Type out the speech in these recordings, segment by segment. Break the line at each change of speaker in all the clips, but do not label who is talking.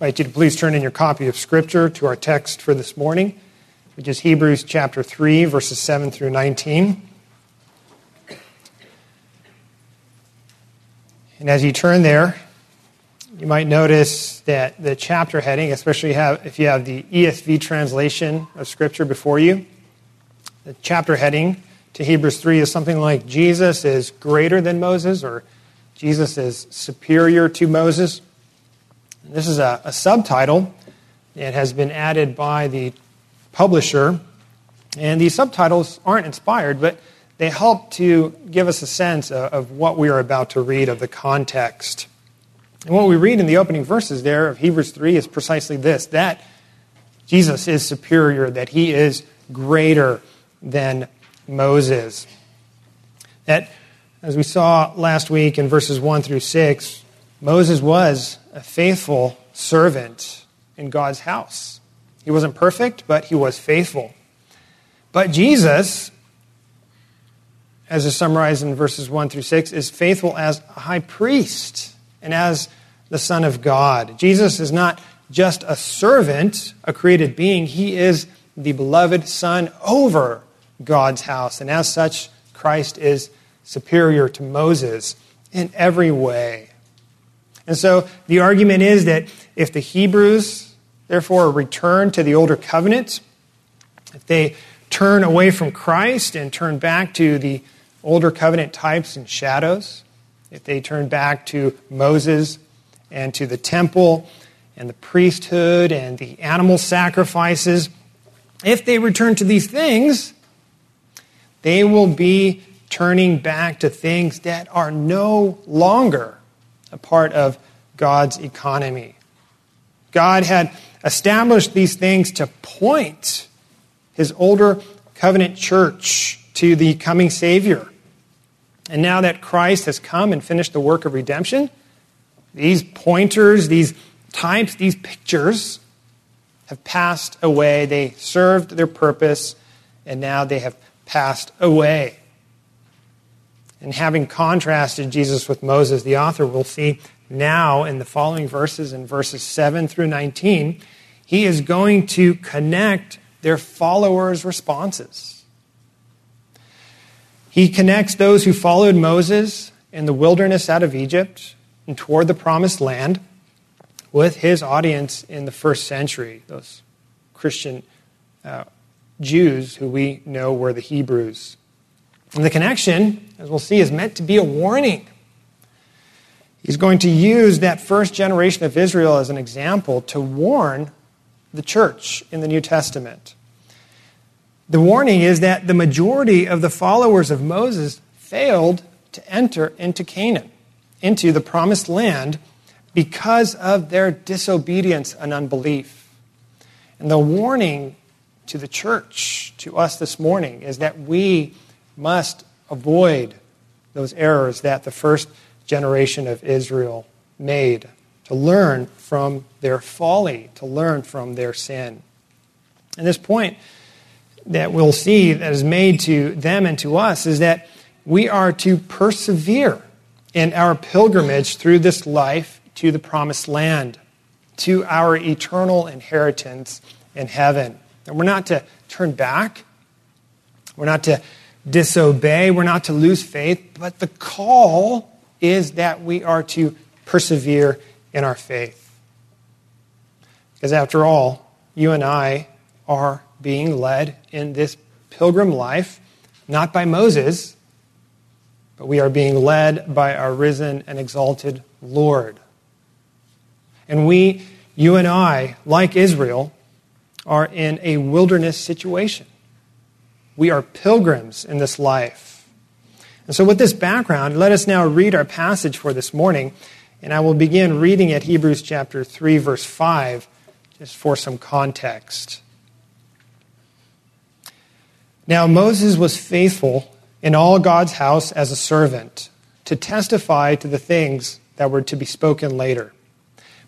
invite you to please turn in your copy of Scripture to our text for this morning, which is Hebrews chapter 3, verses 7 through 19. And as you turn there, you might notice that the chapter heading, especially if you have the ESV translation of Scripture before you, the chapter heading to Hebrews 3 is something like Jesus is greater than Moses or Jesus is superior to Moses. This is a, a subtitle. It has been added by the publisher. And these subtitles aren't inspired, but they help to give us a sense of, of what we are about to read, of the context. And what we read in the opening verses there of Hebrews 3 is precisely this that Jesus is superior, that he is greater than Moses. That, as we saw last week in verses 1 through 6, Moses was a faithful servant in God's house. He wasn't perfect, but he was faithful. But Jesus, as is summarized in verses 1 through 6, is faithful as a high priest and as the Son of God. Jesus is not just a servant, a created being, he is the beloved Son over God's house. And as such, Christ is superior to Moses in every way. And so the argument is that if the Hebrews, therefore, return to the older covenant, if they turn away from Christ and turn back to the older covenant types and shadows, if they turn back to Moses and to the temple and the priesthood and the animal sacrifices, if they return to these things, they will be turning back to things that are no longer a part of God's economy. God had established these things to point his older covenant church to the coming Savior. And now that Christ has come and finished the work of redemption, these pointers, these types, these pictures have passed away. They served their purpose, and now they have passed away. And having contrasted Jesus with Moses, the author will see now in the following verses, in verses 7 through 19, he is going to connect their followers' responses. He connects those who followed Moses in the wilderness out of Egypt and toward the promised land with his audience in the first century, those Christian uh, Jews who we know were the Hebrews. And the connection, as we'll see, is meant to be a warning. He's going to use that first generation of Israel as an example to warn the church in the New Testament. The warning is that the majority of the followers of Moses failed to enter into Canaan, into the promised land, because of their disobedience and unbelief. And the warning to the church, to us this morning, is that we must avoid those errors that the first generation of Israel made, to learn from their folly, to learn from their sin. And this point that we'll see that is made to them and to us is that we are to persevere in our pilgrimage through this life to the promised land, to our eternal inheritance in heaven. And we're not to turn back. We're not to disobey. We're not to lose faith. But the call is that we are to persevere in our faith. Because after all, you and I are being led in this pilgrim life, not by Moses, but we are being led by our risen and exalted Lord. And we, you and I, like Israel, are in a wilderness situation. We are pilgrims in this life. And so, with this background, let us now read our passage for this morning. And I will begin reading at Hebrews chapter 3, verse 5, just for some context. Now, Moses was faithful in all God's house as a servant to testify to the things that were to be spoken later.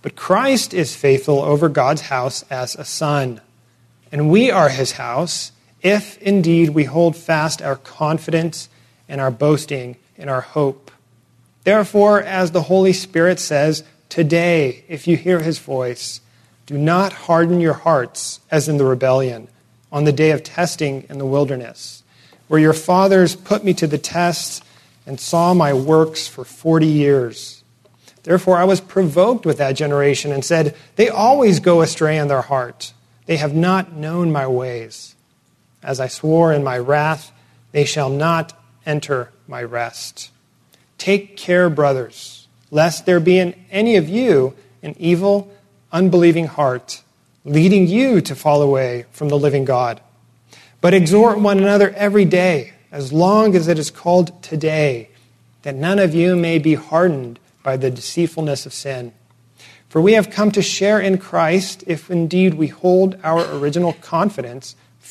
But Christ is faithful over God's house as a son. And we are his house if indeed we hold fast our confidence and our boasting and our hope. Therefore, as the Holy Spirit says, today, if you hear his voice, do not harden your hearts as in the rebellion on the day of testing in the wilderness, where your fathers put me to the test and saw my works for 40 years. Therefore, I was provoked with that generation and said, They always go astray in their heart. They have not known my ways. As I swore in my wrath, they shall not enter my rest. Take care, brothers, lest there be in any of you an evil, unbelieving heart, leading you to fall away from the living God. But exhort one another every day, as long as it is called today, that none of you may be hardened by the deceitfulness of sin. For we have come to share in Christ if indeed we hold our original confidence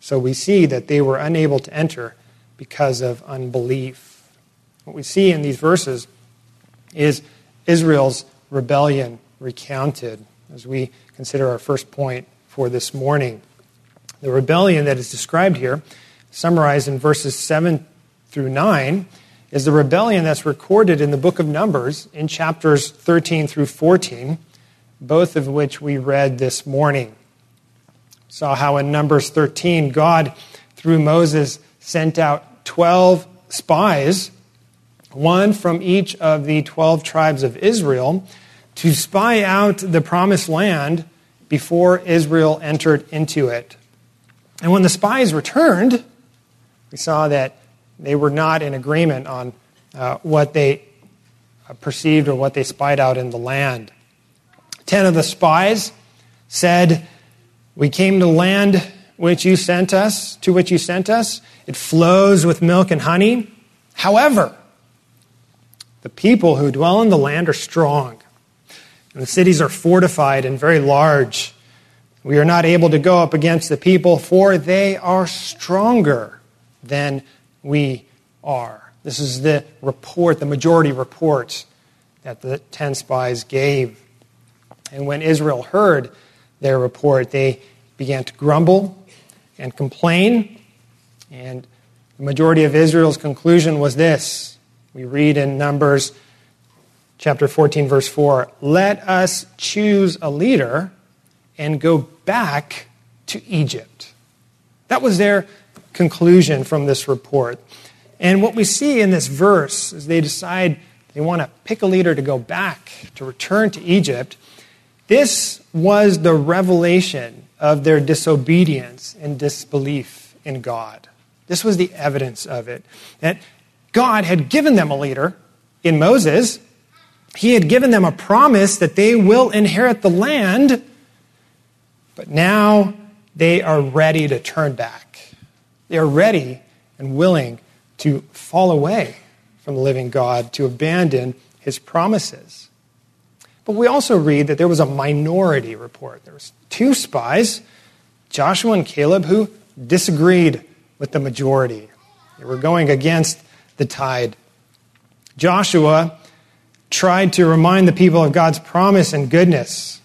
So we see that they were unable to enter because of unbelief. What we see in these verses is Israel's rebellion recounted as we consider our first point for this morning. The rebellion that is described here, summarized in verses 7 through 9, is the rebellion that's recorded in the book of Numbers in chapters 13 through 14, both of which we read this morning. Saw how in Numbers 13, God, through Moses, sent out 12 spies, one from each of the 12 tribes of Israel, to spy out the promised land before Israel entered into it. And when the spies returned, we saw that they were not in agreement on uh, what they uh, perceived or what they spied out in the land. Ten of the spies said, We came to land which you sent us, to which you sent us. It flows with milk and honey. However, the people who dwell in the land are strong, and the cities are fortified and very large. We are not able to go up against the people, for they are stronger than we are. This is the report, the majority report that the 10 spies gave. And when Israel heard their report, they began to grumble and complain. And the majority of Israel's conclusion was this. We read in Numbers chapter 14, verse 4 Let us choose a leader and go back to Egypt. That was their conclusion from this report. And what we see in this verse is they decide they want to pick a leader to go back, to return to Egypt. This was the revelation of their disobedience and disbelief in God. This was the evidence of it. That God had given them a leader in Moses. He had given them a promise that they will inherit the land, but now they are ready to turn back. They are ready and willing to fall away from the living God, to abandon his promises. But we also read that there was a minority report. There was two spies, Joshua and Caleb, who disagreed with the majority. They were going against the tide. Joshua tried to remind the people of God's promise and goodness.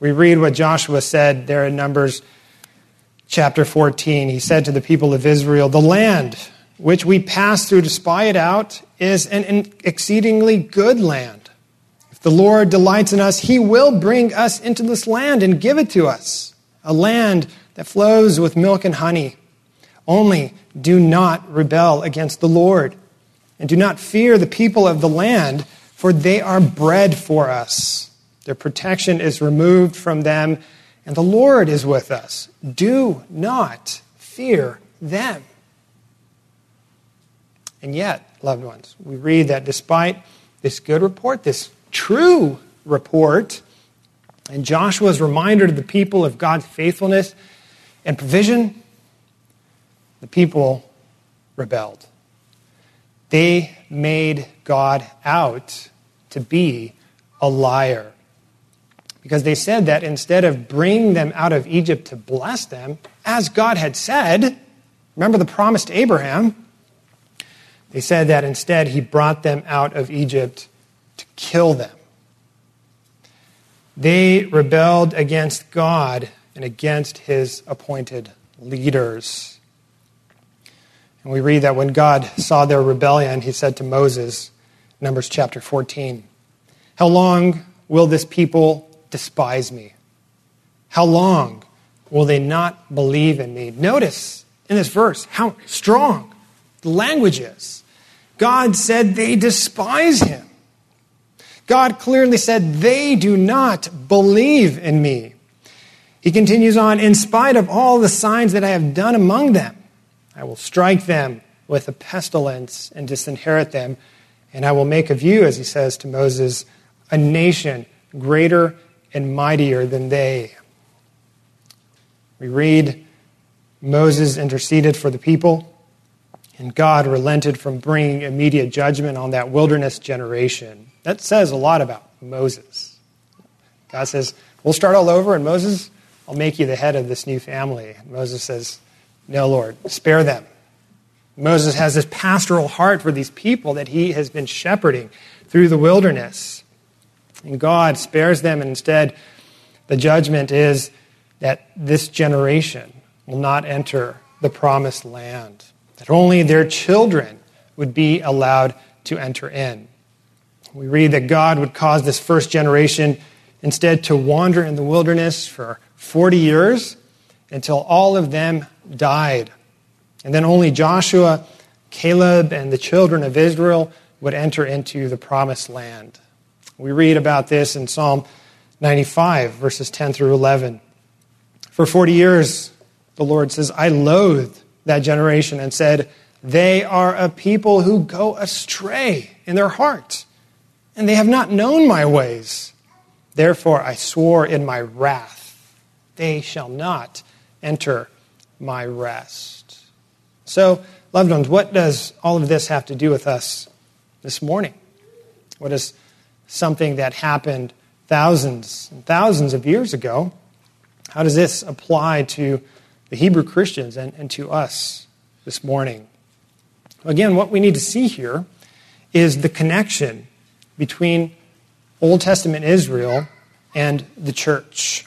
We read what Joshua said there in Numbers chapter 14. He said to the people of Israel, The land which we pass through to spy it out is an exceedingly good land the Lord delights in us, He will bring us into this land and give it to us, a land that flows with milk and honey. Only do not rebel against the Lord, and do not fear the people of the land, for they are bread for us. Their protection is removed from them, and the Lord is with us. Do not fear them. And yet, loved ones, we read that despite this good report, this true report. And Joshua's reminder to the people of God's faithfulness and provision, the people rebelled. They made God out to be a liar. Because they said that instead of bringing them out of Egypt to bless them, as God had said, remember the promise to Abraham, they said that instead he brought them out of Egypt to kill them. They rebelled against God and against his appointed leaders. And we read that when God saw their rebellion, he said to Moses, Numbers chapter 14, How long will this people despise me? How long will they not believe in me? Notice in this verse how strong the language is. God said they despise him. God clearly said, They do not believe in me. He continues on, In spite of all the signs that I have done among them, I will strike them with a pestilence and disinherit them. And I will make of you, as he says to Moses, a nation greater and mightier than they. We read Moses interceded for the people, and God relented from bringing immediate judgment on that wilderness generation. That says a lot about Moses. God says, We'll start all over, and Moses, I'll make you the head of this new family. Moses says, No, Lord, spare them. Moses has this pastoral heart for these people that he has been shepherding through the wilderness. And God spares them, and instead, the judgment is that this generation will not enter the promised land, that only their children would be allowed to enter in. We read that God would cause this first generation instead to wander in the wilderness for 40 years until all of them died. And then only Joshua, Caleb, and the children of Israel would enter into the promised land. We read about this in Psalm 95, verses 10 through 11. For 40 years, the Lord says, I loathed that generation and said, They are a people who go astray in their heart and they have not known my ways. Therefore, I swore in my wrath, they shall not enter my rest. So, loved ones, what does all of this have to do with us this morning? What is something that happened thousands and thousands of years ago? How does this apply to the Hebrew Christians and, and to us this morning? Again, what we need to see here is the connection between Old Testament Israel and the church.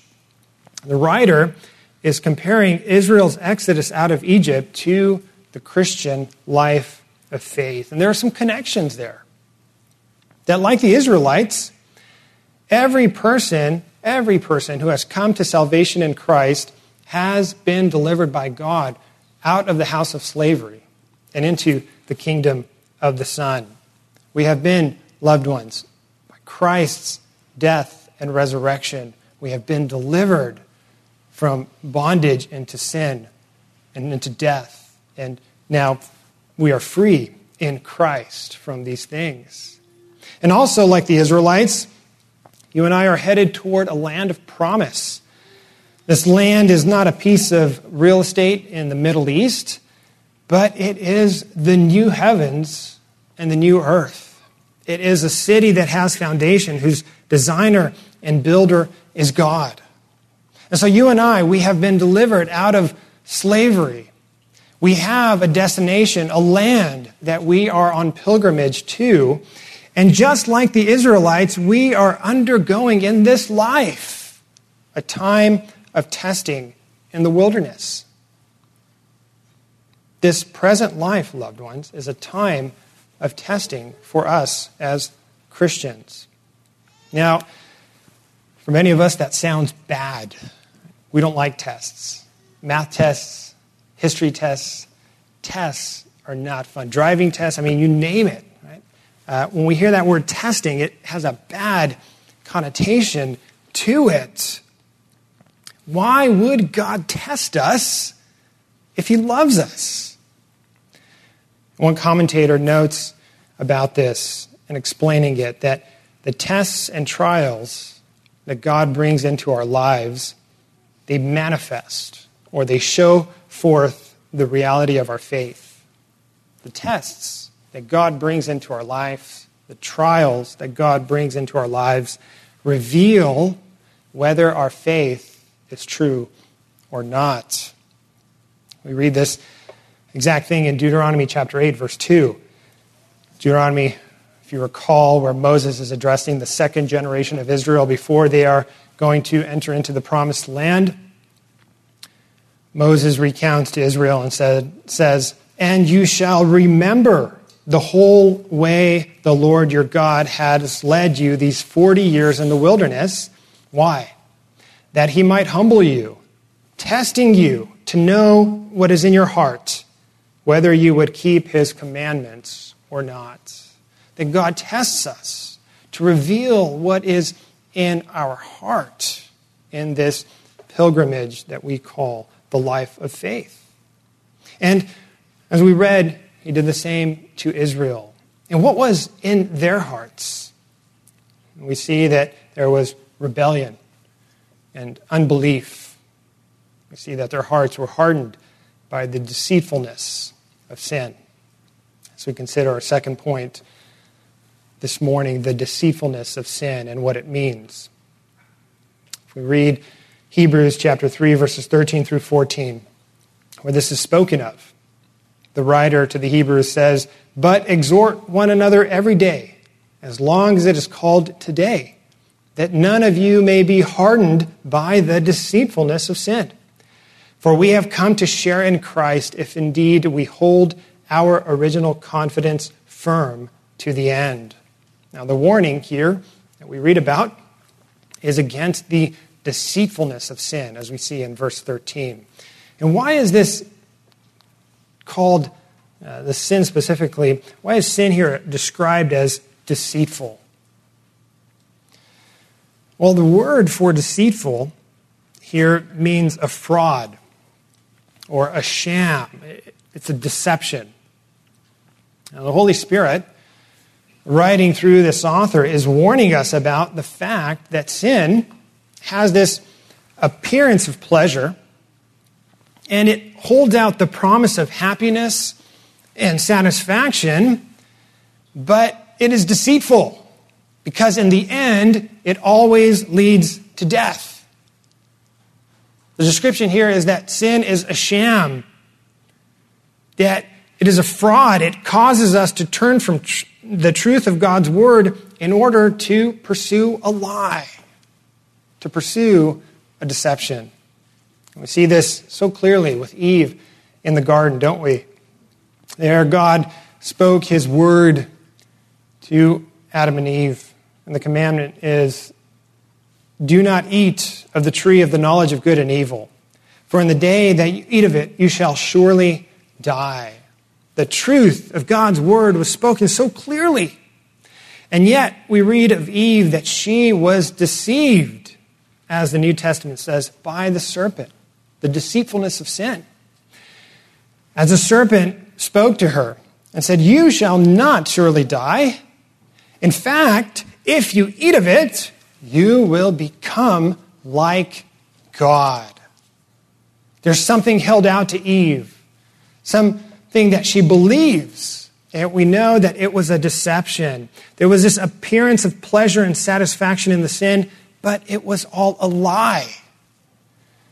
The writer is comparing Israel's exodus out of Egypt to the Christian life of faith. And there are some connections there. That, like the Israelites, every person, every person who has come to salvation in Christ has been delivered by God out of the house of slavery and into the kingdom of the Son. We have been loved ones, by Christ's death and resurrection, we have been delivered from bondage into sin and into death. And now we are free in Christ from these things. And also, like the Israelites, you and I are headed toward a land of promise. This land is not a piece of real estate in the Middle East, but it is the new heavens and the new earth. It is a city that has foundation, whose designer and builder is God. And so you and I, we have been delivered out of slavery. We have a destination, a land that we are on pilgrimage to. And just like the Israelites, we are undergoing in this life a time of testing in the wilderness. This present life, loved ones, is a time of testing for us as Christians. Now, for many of us, that sounds bad. We don't like tests. Math tests, history tests, tests are not fun. Driving tests, I mean, you name it. Right? Uh, when we hear that word testing, it has a bad connotation to it. Why would God test us if He loves us? One commentator notes about this and explaining it that the tests and trials that God brings into our lives, they manifest or they show forth the reality of our faith. The tests that God brings into our lives, the trials that God brings into our lives, reveal whether our faith is true or not. We read this exact thing in Deuteronomy chapter 8, verse 2. Deuteronomy, if you recall, where Moses is addressing the second generation of Israel before they are going to enter into the promised land. Moses recounts to Israel and said, says, And you shall remember the whole way the Lord your God has led you these 40 years in the wilderness. Why? That he might humble you, testing you to know what is in your heart, whether you would keep his commandments or not. That God tests us to reveal what is in our heart in this pilgrimage that we call the life of faith. And as we read he did the same to Israel. And what was in their hearts? We see that there was rebellion and unbelief. We see that their hearts were hardened by the deceitfulness of sin. So we consider our second point this morning the deceitfulness of sin and what it means. If we read Hebrews chapter 3, verses 13 through 14, where this is spoken of, the writer to the Hebrews says, But exhort one another every day, as long as it is called today, that none of you may be hardened by the deceitfulness of sin. For we have come to share in Christ if indeed we hold our original confidence firm to the end. Now, the warning here that we read about is against the deceitfulness of sin, as we see in verse 13. And why is this called, uh, the sin specifically, why is sin here described as deceitful? Well, the word for deceitful here means a fraud or a sham. It's a deception. Now, the Holy Spirit, writing through this author, is warning us about the fact that sin has this appearance of pleasure and it holds out the promise of happiness and satisfaction, but it is deceitful because in the end, it always leads to death. The description here is that sin is a sham, that it is a fraud. It causes us to turn from tr- the truth of God's word in order to pursue a lie, to pursue a deception. We see this so clearly with Eve in the garden, don't we? There, God spoke his word to Adam and Eve. And the commandment is do not eat of the tree of the knowledge of good and evil. For in the day that you eat of it, you shall surely die. The truth of God's word was spoken so clearly. And yet, we read of Eve that she was deceived, as the New Testament says, by the serpent the deceitfulness of sin. As the serpent spoke to her and said, You shall not surely die. In fact, if you eat of it, you will become like God. There's something held out to Eve, something that she believes. And we know that it was a deception. There was this appearance of pleasure and satisfaction in the sin, but it was all a lie.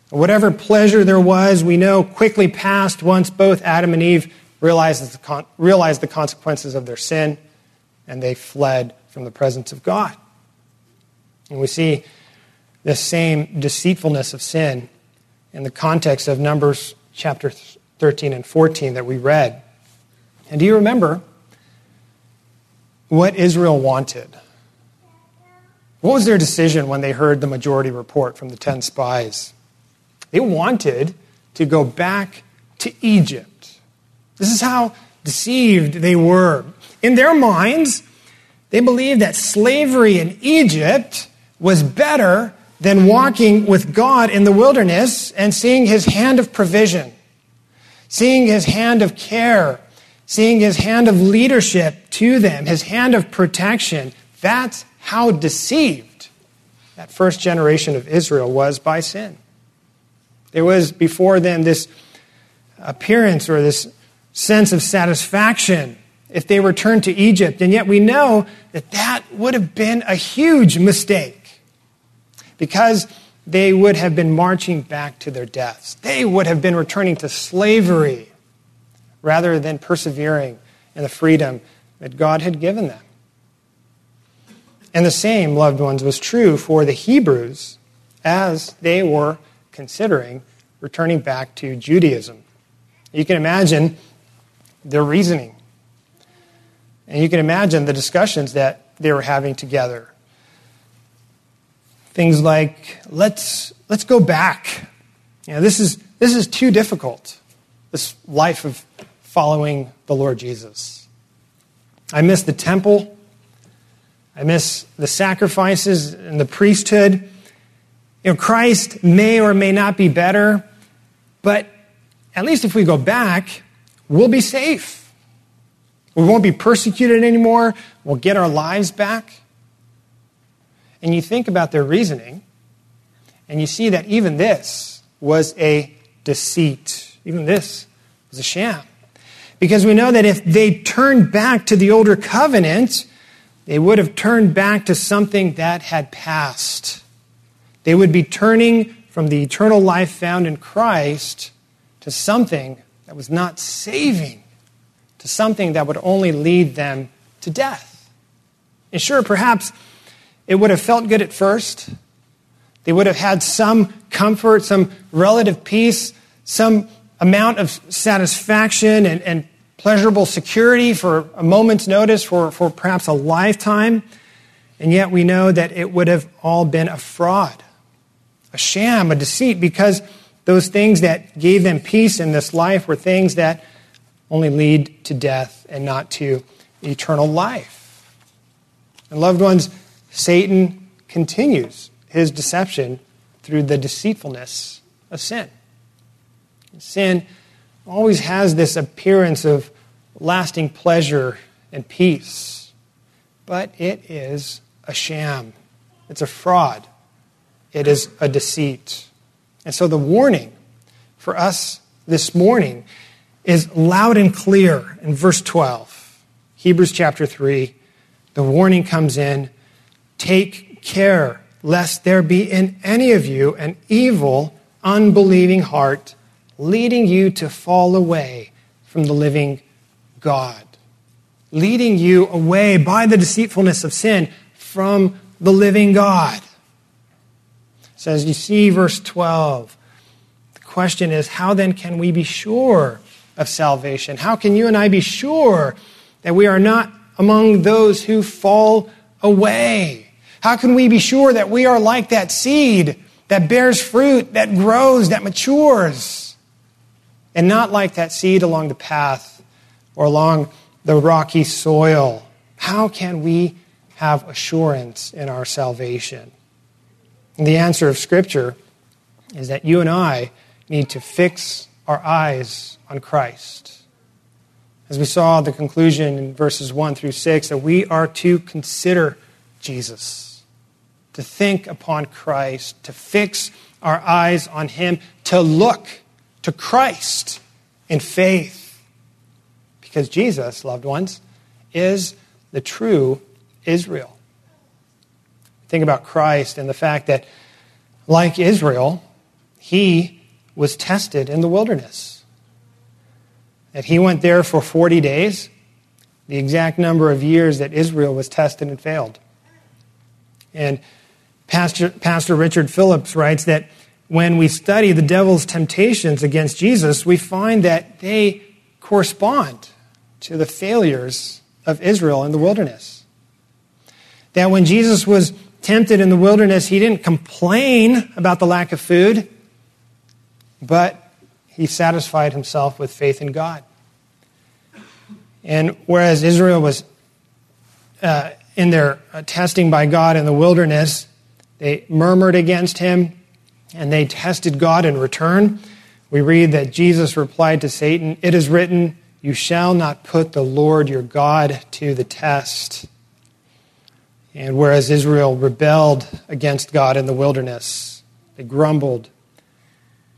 Whatever pleasure there was, we know quickly passed once both Adam and Eve realized the, con- realized the consequences of their sin and they fled from the presence of God. And we see this same deceitfulness of sin in the context of Numbers chapter 13 and 14 that we read. And do you remember what Israel wanted? What was their decision when they heard the majority report from the 10 spies? They wanted to go back to Egypt. This is how deceived they were. In their minds, they believed that slavery in Egypt was better than walking with God in the wilderness and seeing his hand of provision, seeing his hand of care, seeing his hand of leadership to them, his hand of protection. That's how deceived that first generation of Israel was by sin. There was before them this appearance or this sense of satisfaction if they returned to Egypt. And yet we know that that would have been a huge mistake because they would have been marching back to their deaths. They would have been returning to slavery rather than persevering in the freedom that God had given them. And the same, loved ones, was true for the Hebrews as they were considering returning back to Judaism. You can imagine their reasoning. And you can imagine the discussions that they were having together. Things like, let's, let's go back. You know, this, is, this is too difficult, this life of following the Lord Jesus. I miss the temple. I miss the sacrifices and the priesthood. You know, Christ may or may not be better, but at least if we go back, we'll be safe. We won't be persecuted anymore. We'll get our lives back. And you think about their reasoning, and you see that even this was a deceit. Even this was a sham. Because we know that if they turned back to the older covenant, they would have turned back to something that had passed. They would be turning from the eternal life found in Christ to something that was not saving, to something that would only lead them to death. And sure, perhaps it would have felt good at first. They would have had some comfort, some relative peace, some amount of satisfaction and, and pleasurable security for a moment's notice, for, for perhaps a lifetime. And yet we know that it would have all been a fraud a sham, a deceit, because those things that gave them peace in this life were things that only lead to death and not to eternal life. And loved ones, Satan continues his deception through the deceitfulness of sin. Sin always has this appearance of lasting pleasure and peace, but it is a sham. It's a fraud it is a deceit. And so the warning for us this morning is loud and clear in verse 12. Hebrews chapter 3, the warning comes in take care lest there be in any of you an evil, unbelieving heart leading you to fall away from the living God, leading you away by the deceitfulness of sin from the living God says, You see, verse 12. The question is, how then can we be sure of salvation? How can you and I be sure that we are not among those who fall away? How can we be sure that we are like that seed that bears fruit, that grows, that matures, and not like that seed along the path or along the rocky soil? How can we have assurance in our salvation? And the answer of Scripture is that you and I need to fix our eyes on Christ. As we saw the conclusion in verses 1 through 6, that we are to consider Jesus, to think upon Christ, to fix our eyes on Him, to look to Christ in faith. Because Jesus, loved ones, is the true Israel. Think about Christ and the fact that, like Israel, he was tested in the wilderness. That he went there for 40 days, the exact number of years that Israel was tested and failed. And Pastor, Pastor Richard Phillips writes that when we study the devil's temptations against Jesus, we find that they correspond to the failures of Israel in the wilderness. That when Jesus was tempted in the wilderness, he didn't complain about the lack of food, but he satisfied himself with faith in God. And whereas Israel was uh, in their uh, testing by God in the wilderness, they murmured against him and they tested God in return. We read that Jesus replied to Satan, It is written, You shall not put the Lord your God to the test. And whereas Israel rebelled against God in the wilderness, they grumbled,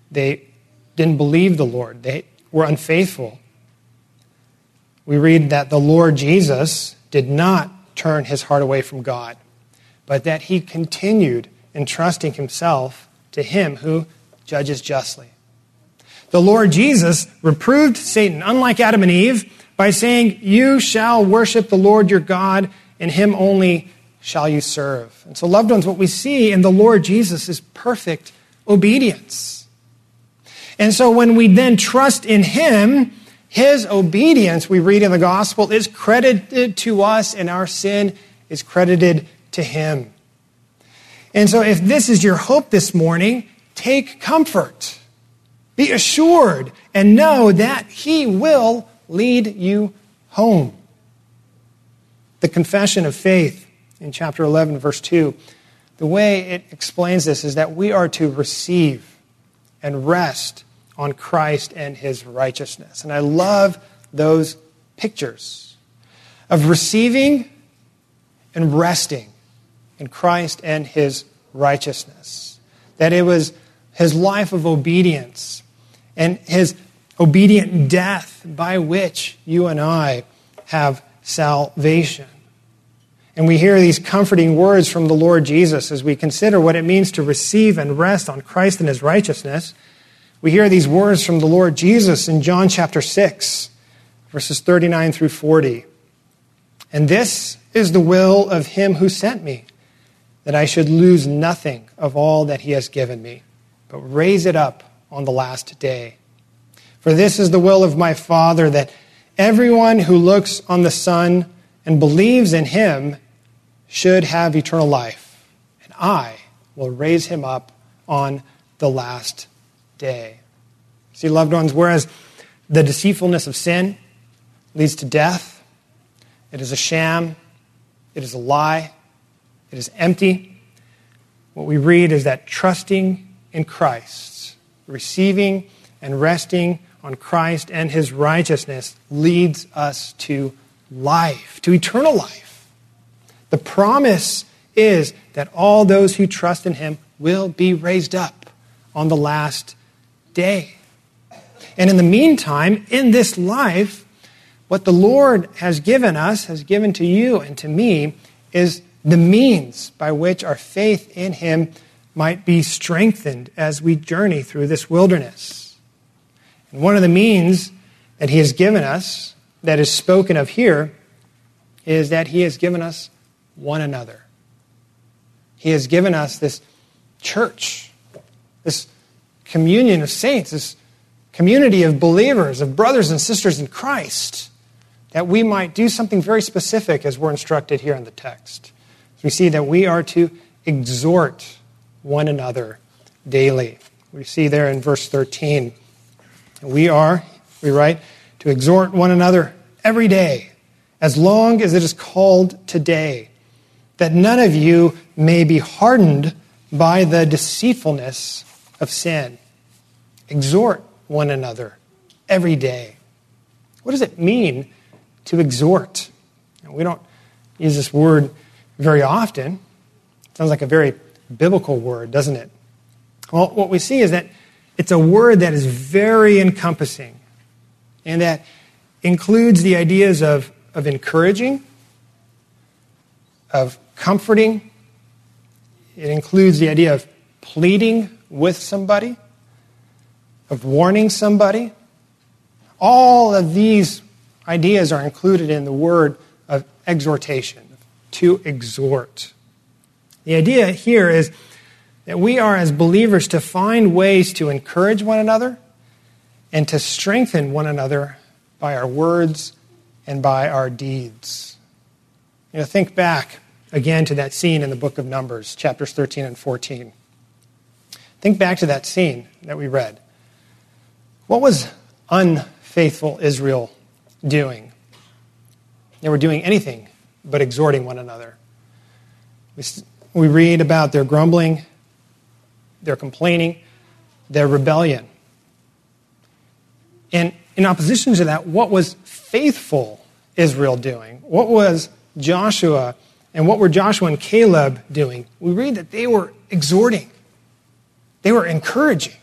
they didn't believe the Lord, they were unfaithful. we read that the Lord Jesus did not turn his heart away from God, but that he continued entrusting himself to him who judges justly. The Lord Jesus reproved Satan, unlike Adam and Eve, by saying, You shall worship the Lord your God, and him only shall you serve. And so, loved ones, what we see in the Lord Jesus is perfect obedience. And so, when we then trust in him, his obedience, we read in the gospel, is credited to us, and our sin is credited to him. And so, if this is your hope this morning, take comfort. Be assured and know that He will lead you home. The confession of faith in chapter 11, verse 2, the way it explains this is that we are to receive and rest on Christ and His righteousness. And I love those pictures of receiving and resting in Christ and His righteousness. That it was His life of obedience and his obedient death by which you and I have salvation. And we hear these comforting words from the Lord Jesus as we consider what it means to receive and rest on Christ and his righteousness. We hear these words from the Lord Jesus in John chapter 6, verses 39 through 40. And this is the will of him who sent me, that I should lose nothing of all that he has given me, but raise it up on the last day. For this is the will of my Father, that everyone who looks on the Son and believes in him should have eternal life, and I will raise him up on the last day. See, loved ones, whereas the deceitfulness of sin leads to death, it is a sham, it is a lie, it is empty. What we read is that trusting in Christ receiving and resting on Christ and his righteousness leads us to life, to eternal life. The promise is that all those who trust in him will be raised up on the last day. And in the meantime, in this life, what the Lord has given us, has given to you and to me, is the means by which our faith in him might be strengthened as we journey through this wilderness. And one of the means that He has given us, that is spoken of here, is that He has given us one another. He has given us this church, this communion of saints, this community of believers, of brothers and sisters in Christ, that we might do something very specific as we're instructed here in the text. We see that we are to exhort one another daily. We see there in verse 13. We are, we write, to exhort one another every day, as long as it is called today, that none of you may be hardened by the deceitfulness of sin. Exhort one another every day. What does it mean to exhort? We don't use this word very often. Sounds like a very biblical word, doesn't it? Well, what we see is that it's a word that is very encompassing and that includes the ideas of, of encouraging, of comforting, it includes the idea of pleading with somebody, of warning somebody. All of these ideas are included in the word of exhortation, to exhort. The idea here is that we are, as believers, to find ways to encourage one another and to strengthen one another by our words and by our deeds. You know, think back again to that scene in the book of Numbers, chapters 13 and 14. Think back to that scene that we read. What was unfaithful Israel doing? They were doing anything but exhorting one another. We we read about their grumbling, their complaining, their rebellion. And in opposition to that, what was faithful Israel doing? What was Joshua and what were Joshua and Caleb doing? We read that they were exhorting, they were encouraging.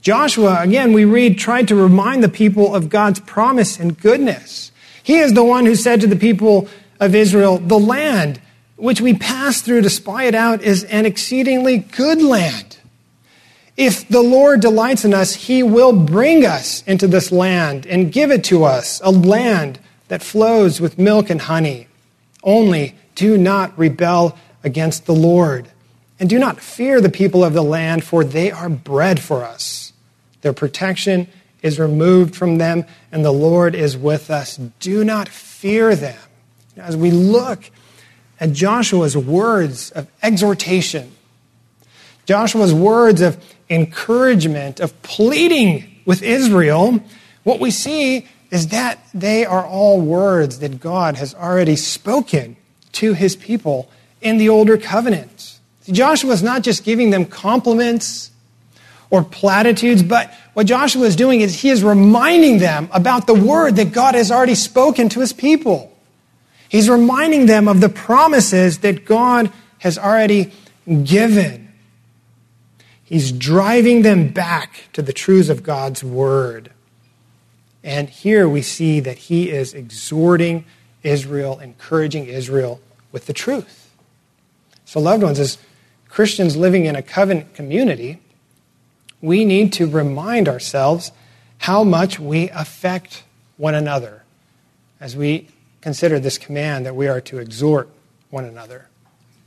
Joshua, again, we read, tried to remind the people of God's promise and goodness. He is the one who said to the people of Israel, The land which we pass through to spy it out is an exceedingly good land. If the Lord delights in us, he will bring us into this land and give it to us, a land that flows with milk and honey. Only do not rebel against the Lord. And do not fear the people of the land, for they are bread for us. Their protection is removed from them, and the Lord is with us. Do not fear them. As we look at Joshua's words of exhortation, Joshua's words of encouragement, of pleading with Israel, what we see is that they are all words that God has already spoken to his people in the older covenant. Joshua is not just giving them compliments or platitudes, but what Joshua is doing is he is reminding them about the word that God has already spoken to his people. He's reminding them of the promises that God has already given. He's driving them back to the truths of God's word. And here we see that he is exhorting Israel, encouraging Israel with the truth. So, loved ones, as Christians living in a covenant community, we need to remind ourselves how much we affect one another as we consider this command that we are to exhort one another.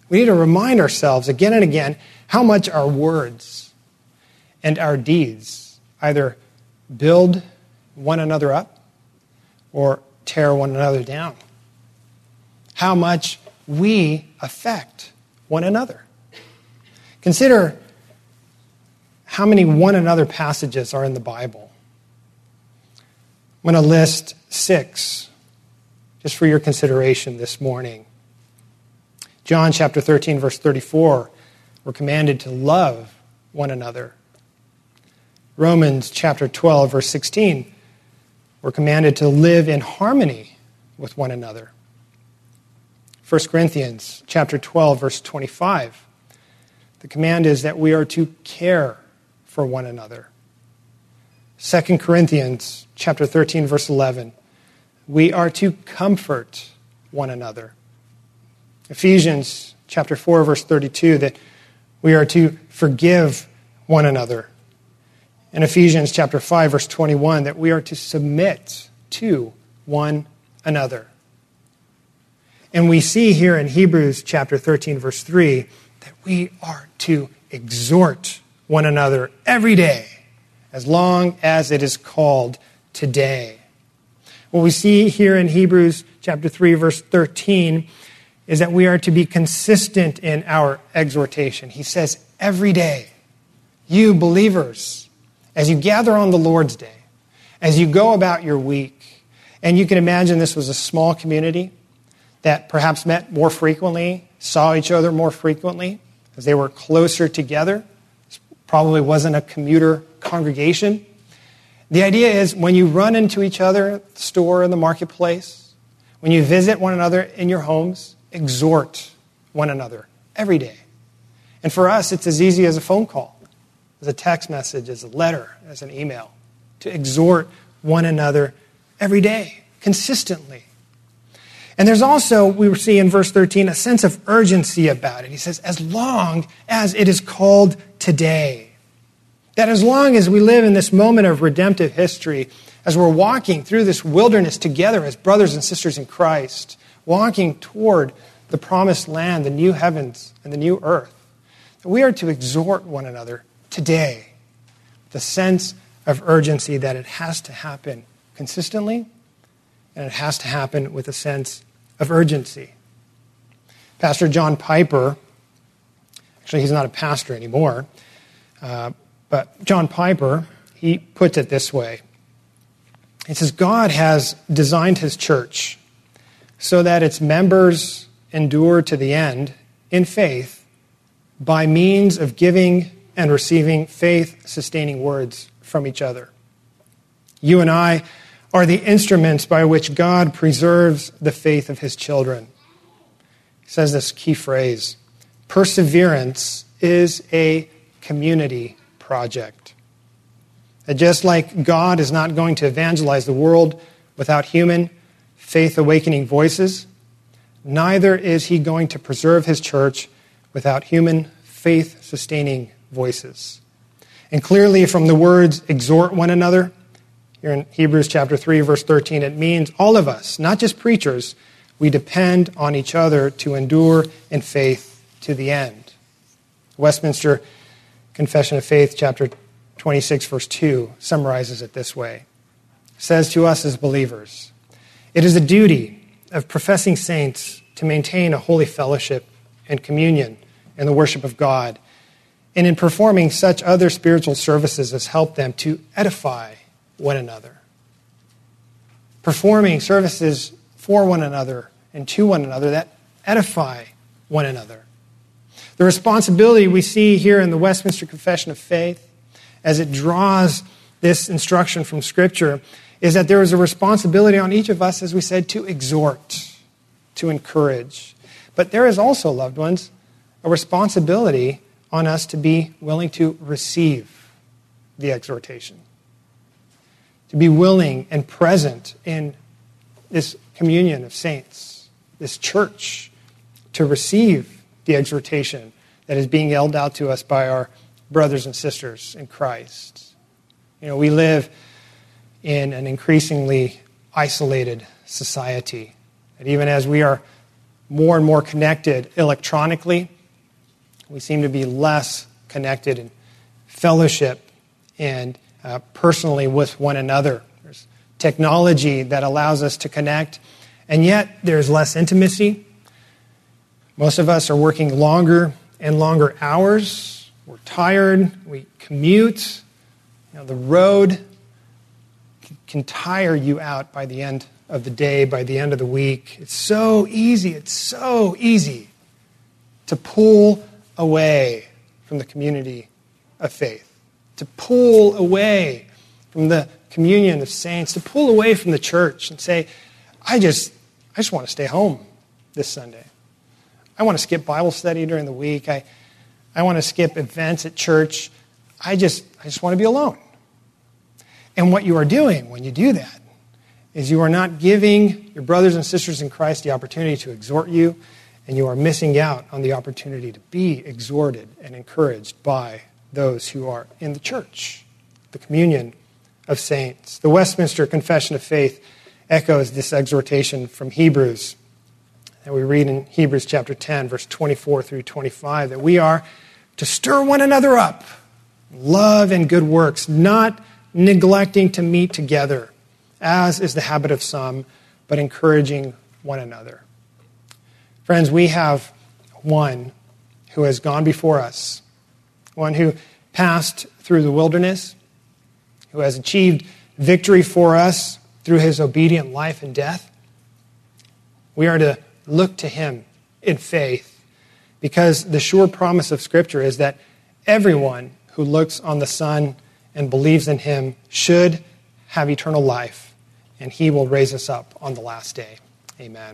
We need to remind ourselves again and again how much our words and our deeds either build one another up or tear one another down. How much we affect one another. Consider how many one another passages are in the Bible. I'm going to list six just for your consideration this morning. John chapter 13, verse 34, we're commanded to love one another. Romans chapter 12, verse 16, we're commanded to live in harmony with one another. 1 Corinthians chapter 12 verse 25. The command is that we are to care for one another. 2 Corinthians chapter 13 verse 11. We are to comfort one another. Ephesians chapter 4 verse 32 that we are to forgive one another. In Ephesians chapter 5 verse 21 that we are to submit to one another. And we see here in Hebrews chapter 13, verse 3, that we are to exhort one another every day, as long as it is called today. What we see here in Hebrews chapter 3, verse 13, is that we are to be consistent in our exhortation. He says, every day, you believers, as you gather on the Lord's day, as you go about your week, and you can imagine this was a small community that perhaps met more frequently, saw each other more frequently, as they were closer together. This probably wasn't a commuter congregation. The idea is when you run into each other at the store, in the marketplace, when you visit one another in your homes, exhort one another every day. And for us, it's as easy as a phone call, as a text message, as a letter, as an email, to exhort one another every day, consistently. And there's also, we see in verse 13, a sense of urgency about it. He says, as long as it is called today. That as long as we live in this moment of redemptive history, as we're walking through this wilderness together as brothers and sisters in Christ, walking toward the promised land, the new heavens and the new earth, that we are to exhort one another today. The sense of urgency that it has to happen consistently and it has to happen with a sense of urgency. Pastor John Piper, actually, he's not a pastor anymore, uh, but John Piper, he puts it this way. He says, God has designed his church so that its members endure to the end in faith by means of giving and receiving faith sustaining words from each other. You and I are the instruments by which God preserves the faith of his children. He says this key phrase perseverance is a community project. That just like God is not going to evangelize the world without human faith awakening voices, neither is he going to preserve his church without human faith sustaining voices. And clearly, from the words exhort one another, here in Hebrews chapter 3, verse 13, it means all of us, not just preachers, we depend on each other to endure in faith to the end. Westminster Confession of Faith, chapter 26, verse 2, summarizes it this way. Says to us as believers, it is a duty of professing saints to maintain a holy fellowship and communion in the worship of God, and in performing such other spiritual services as help them to edify one another. Performing services for one another and to one another that edify one another. The responsibility we see here in the Westminster Confession of Faith, as it draws this instruction from Scripture, is that there is a responsibility on each of us, as we said, to exhort, to encourage. But there is also, loved ones, a responsibility on us to be willing to receive the exhortation to be willing and present in this communion of saints, this church, to receive the exhortation that is being yelled out to us by our brothers and sisters in Christ. You know, we live in an increasingly isolated society. And even as we are more and more connected electronically, we seem to be less connected in fellowship and uh, personally with one another. There's technology that allows us to connect, and yet there's less intimacy. Most of us are working longer and longer hours. We're tired. We commute. You know, the road can tire you out by the end of the day, by the end of the week. It's so easy. It's so easy to pull away from the community of faith to pull away from the communion of saints, to pull away from the church and say, I just, I just want to stay home this Sunday. I want to skip Bible study during the week. I, I want to skip events at church. I just, I just want to be alone. And what you are doing when you do that is you are not giving your brothers and sisters in Christ the opportunity to exhort you, and you are missing out on the opportunity to be exhorted and encouraged by those who are in the church, the communion of saints. The Westminster Confession of Faith echoes this exhortation from Hebrews that we read in Hebrews chapter 10, verse 24 through 25, that we are to stir one another up, love and good works, not neglecting to meet together, as is the habit of some, but encouraging one another. Friends, we have one who has gone before us one who passed through the wilderness, who has achieved victory for us through his obedient life and death. We are to look to him in faith because the sure promise of Scripture is that everyone who looks on the Son and believes in him should have eternal life, and he will raise us up on the last day. Amen.